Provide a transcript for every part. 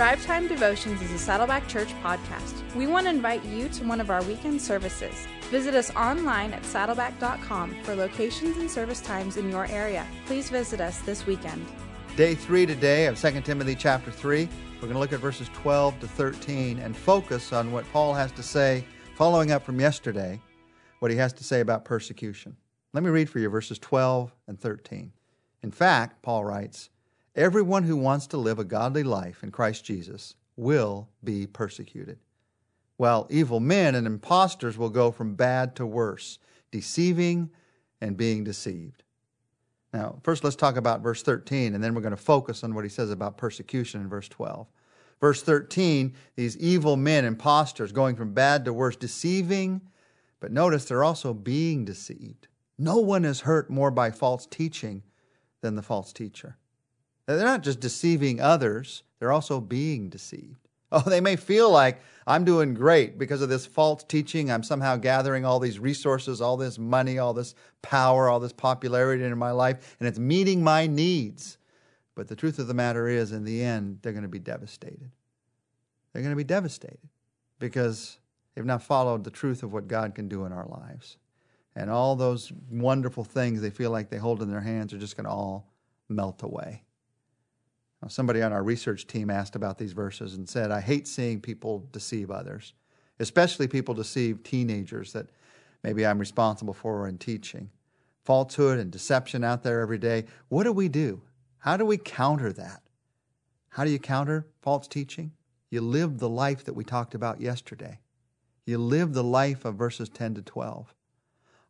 Drive Time Devotions is a Saddleback Church podcast. We want to invite you to one of our weekend services. Visit us online at saddleback.com for locations and service times in your area. Please visit us this weekend. Day three today of 2 Timothy chapter 3. We're going to look at verses 12 to 13 and focus on what Paul has to say, following up from yesterday, what he has to say about persecution. Let me read for you verses 12 and 13. In fact, Paul writes, Everyone who wants to live a godly life in Christ Jesus will be persecuted. While evil men and impostors will go from bad to worse, deceiving and being deceived. Now, first let's talk about verse 13, and then we're going to focus on what he says about persecution in verse 12. Verse 13, these evil men, impostors, going from bad to worse, deceiving, but notice they're also being deceived. No one is hurt more by false teaching than the false teacher. They're not just deceiving others, they're also being deceived. Oh, they may feel like I'm doing great because of this false teaching. I'm somehow gathering all these resources, all this money, all this power, all this popularity in my life, and it's meeting my needs. But the truth of the matter is, in the end, they're going to be devastated. They're going to be devastated because they've not followed the truth of what God can do in our lives. And all those wonderful things they feel like they hold in their hands are just going to all melt away. Somebody on our research team asked about these verses and said, I hate seeing people deceive others, especially people deceive teenagers that maybe I'm responsible for in teaching. Falsehood and deception out there every day. What do we do? How do we counter that? How do you counter false teaching? You live the life that we talked about yesterday. You live the life of verses 10 to 12.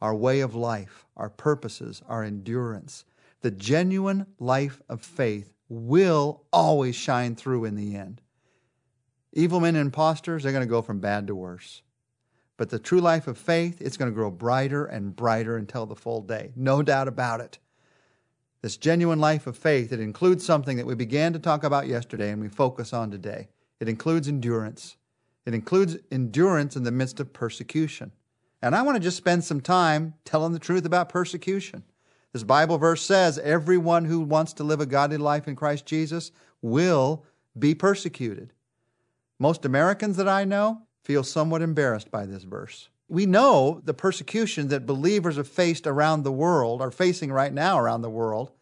Our way of life, our purposes, our endurance, the genuine life of faith will always shine through in the end. Evil men and impostors, they're going to go from bad to worse. But the true life of faith, it's going to grow brighter and brighter until the full day. No doubt about it. This genuine life of faith, it includes something that we began to talk about yesterday and we focus on today. It includes endurance. It includes endurance in the midst of persecution. And I want to just spend some time telling the truth about persecution. This Bible verse says everyone who wants to live a godly life in Christ Jesus will be persecuted. Most Americans that I know feel somewhat embarrassed by this verse. We know the persecution that believers have faced around the world, are facing right now around the world,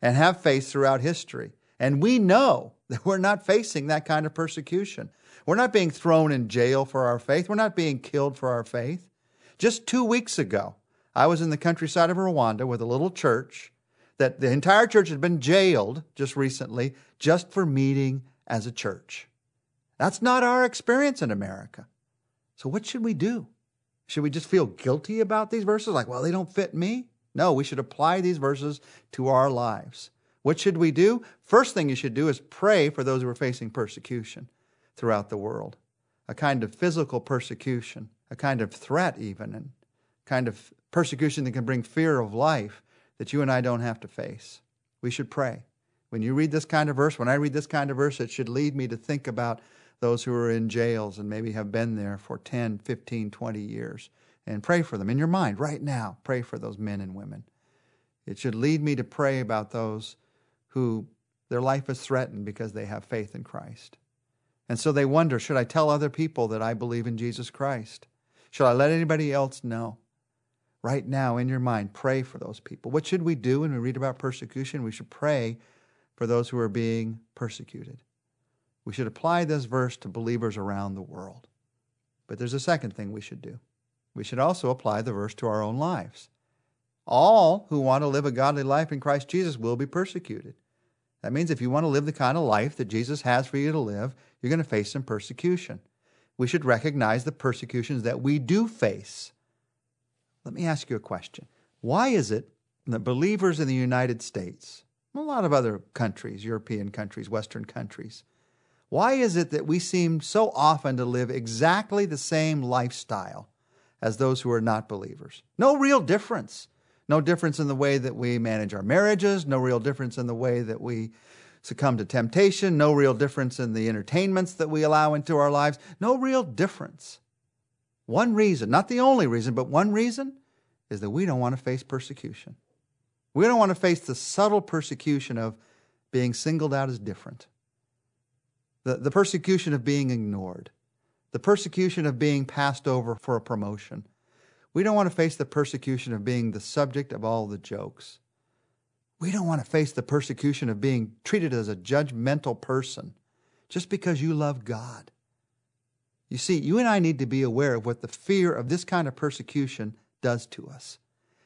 and have faced throughout history. And we know that we're not facing that kind of persecution. We're not being thrown in jail for our faith. We're not being killed for our faith. Just two weeks ago, I was in the countryside of Rwanda with a little church that the entire church had been jailed just recently just for meeting as a church. That's not our experience in America. So, what should we do? Should we just feel guilty about these verses? Like, well, they don't fit me? No, we should apply these verses to our lives. What should we do? First thing you should do is pray for those who are facing persecution throughout the world. A kind of physical persecution, a kind of threat, even, and kind of persecution that can bring fear of life that you and I don't have to face. We should pray. When you read this kind of verse, when I read this kind of verse, it should lead me to think about those who are in jails and maybe have been there for 10, 15, 20 years and pray for them in your mind right now. Pray for those men and women. It should lead me to pray about those who their life is threatened because they have faith in Christ. And so they wonder should I tell other people that I believe in Jesus Christ? Should I let anybody else know? Right now, in your mind, pray for those people. What should we do when we read about persecution? We should pray for those who are being persecuted. We should apply this verse to believers around the world. But there's a second thing we should do. We should also apply the verse to our own lives. All who want to live a godly life in Christ Jesus will be persecuted. That means if you want to live the kind of life that Jesus has for you to live, you're going to face some persecution. We should recognize the persecutions that we do face. Let me ask you a question. Why is it that believers in the United States, a lot of other countries, European countries, Western countries, why is it that we seem so often to live exactly the same lifestyle as those who are not believers? No real difference. No difference in the way that we manage our marriages, no real difference in the way that we succumb to temptation, no real difference in the entertainments that we allow into our lives, no real difference. One reason, not the only reason, but one reason is that we don't want to face persecution. We don't want to face the subtle persecution of being singled out as different. the, the persecution of being ignored, the persecution of being passed over for a promotion. We don't want to face the persecution of being the subject of all the jokes. We don't want to face the persecution of being treated as a judgmental person just because you love God. You see, you and I need to be aware of what the fear of this kind of persecution does to us.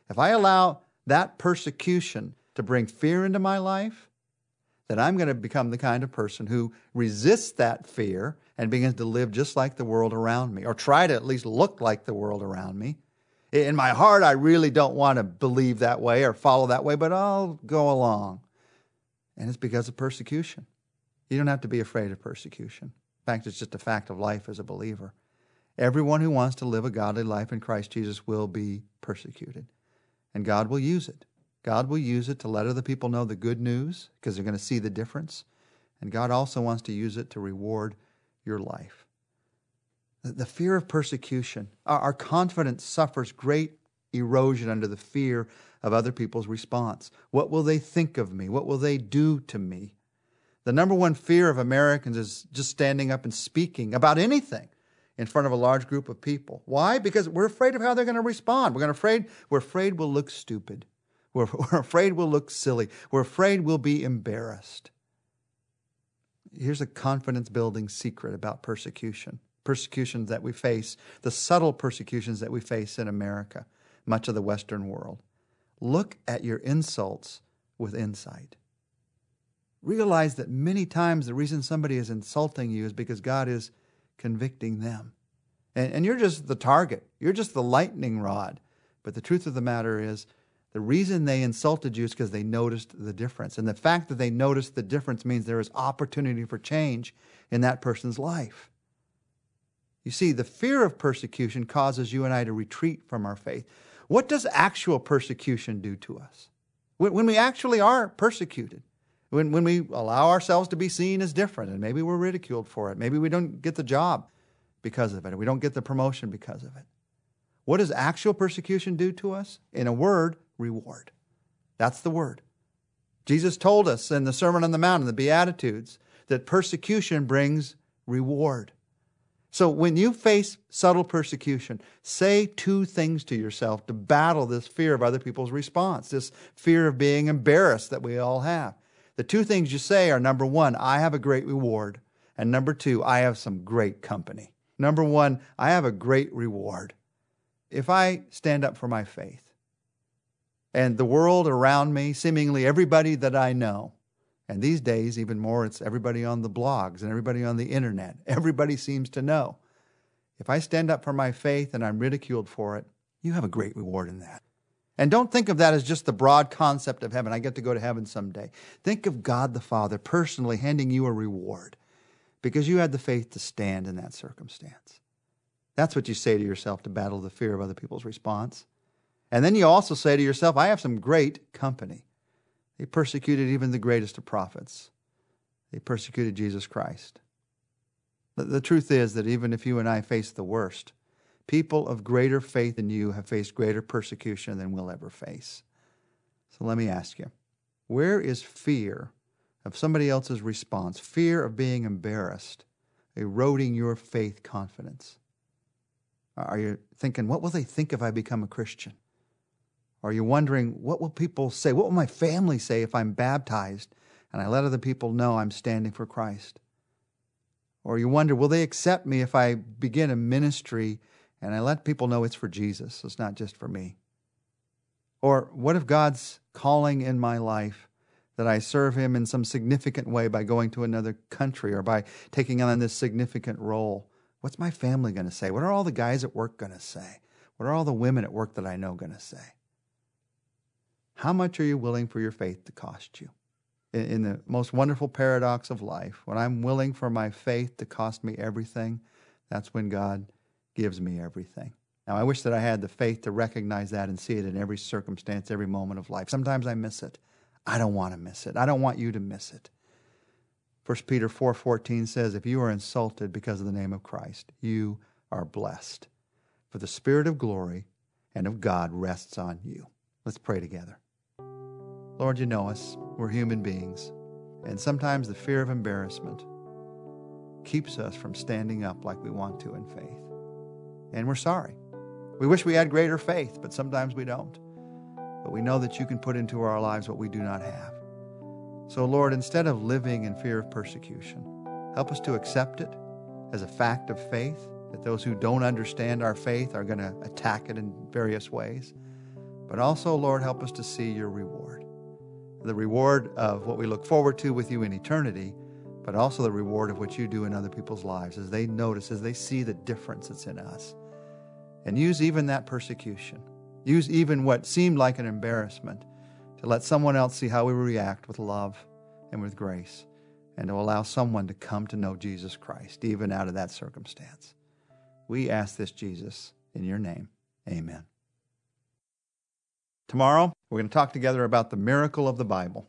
If I allow that persecution to bring fear into my life, then I'm going to become the kind of person who resists that fear and begins to live just like the world around me, or try to at least look like the world around me. In my heart, I really don't want to believe that way or follow that way, but I'll go along. And it's because of persecution. You don't have to be afraid of persecution. Fact, it's just a fact of life as a believer. Everyone who wants to live a godly life in Christ Jesus will be persecuted, and God will use it. God will use it to let other people know the good news because they're going to see the difference. And God also wants to use it to reward your life. The fear of persecution, our confidence suffers great erosion under the fear of other people's response. What will they think of me? What will they do to me? The number one fear of Americans is just standing up and speaking about anything in front of a large group of people. Why? Because we're afraid of how they're going to respond. We're, afraid, we're afraid we'll look stupid. We're, we're afraid we'll look silly. We're afraid we'll be embarrassed. Here's a confidence building secret about persecution persecutions that we face, the subtle persecutions that we face in America, much of the Western world. Look at your insults with insight. Realize that many times the reason somebody is insulting you is because God is convicting them. And, and you're just the target, you're just the lightning rod. But the truth of the matter is, the reason they insulted you is because they noticed the difference. And the fact that they noticed the difference means there is opportunity for change in that person's life. You see, the fear of persecution causes you and I to retreat from our faith. What does actual persecution do to us? When, when we actually are persecuted, when, when we allow ourselves to be seen as different, and maybe we're ridiculed for it, maybe we don't get the job because of it, or we don't get the promotion because of it. What does actual persecution do to us? In a word, reward. That's the word. Jesus told us in the Sermon on the Mount, in the Beatitudes, that persecution brings reward. So when you face subtle persecution, say two things to yourself to battle this fear of other people's response, this fear of being embarrassed that we all have. The two things you say are number one, I have a great reward. And number two, I have some great company. Number one, I have a great reward. If I stand up for my faith, and the world around me, seemingly everybody that I know, and these days, even more, it's everybody on the blogs and everybody on the internet. Everybody seems to know. If I stand up for my faith and I'm ridiculed for it, you have a great reward in that. And don't think of that as just the broad concept of heaven. I get to go to heaven someday. Think of God the Father personally handing you a reward because you had the faith to stand in that circumstance. That's what you say to yourself to battle the fear of other people's response. And then you also say to yourself, I have some great company. They persecuted even the greatest of prophets. They persecuted Jesus Christ. The, truth is that even if you and I face the worst, people of greater faith than you have faced greater persecution than we'll ever face. So let me ask you where is fear of somebody else's response, fear of being embarrassed, eroding your faith confidence? Are you thinking, what will they think if I become a Christian? Are you wondering, what will people say? What will my family say if I'm baptized and I let other people know I'm standing for Christ? Or you wonder, will they accept me if I begin a ministry and I let people know it's for Jesus, it's not just for me? Or what if God's calling in my life that I serve Him in some significant way by going to another country or by taking on this significant role? What's my family going to say? What are all the guys at work going to say? What are all the women at work that I know going to say? How much are you willing for your faith to cost you? In, the most wonderful paradox of life, when I'm willing for my faith to cost me everything, that's when God gives me everything. Now, I wish that I had the faith to recognize that and see it in every circumstance, every moment of life. Sometimes I miss it. I don't want to miss it. I don't want you to miss it. 1 Peter 4:14 says, "If you are insulted because of the name of Christ, you are blessed, for the spirit of glory and of God rests on you." Let's pray together. Lord, you know us. We're human beings. And sometimes the fear of embarrassment keeps us from standing up like we want to in faith. And we're sorry. We wish we had greater faith, but sometimes we don't. But we know that you can put into our lives what we do not have. So, Lord, instead of living in fear of persecution, help us to accept it as a fact of faith, that those who don't understand our faith are going to attack it in various ways. But also, Lord, help us to see your reward the reward of what we look forward to with you in eternity, but also the reward of what you do in other people's lives as they notice, as they see the difference that's in us. And use even that persecution, use even what seemed like an embarrassment to let someone else see how we react with love and with grace, and to allow someone to come to know Jesus Christ, even out of that circumstance. We ask this, Jesus, in your name. Amen. Tomorrow, we're going to talk together about the miracle of the Bible.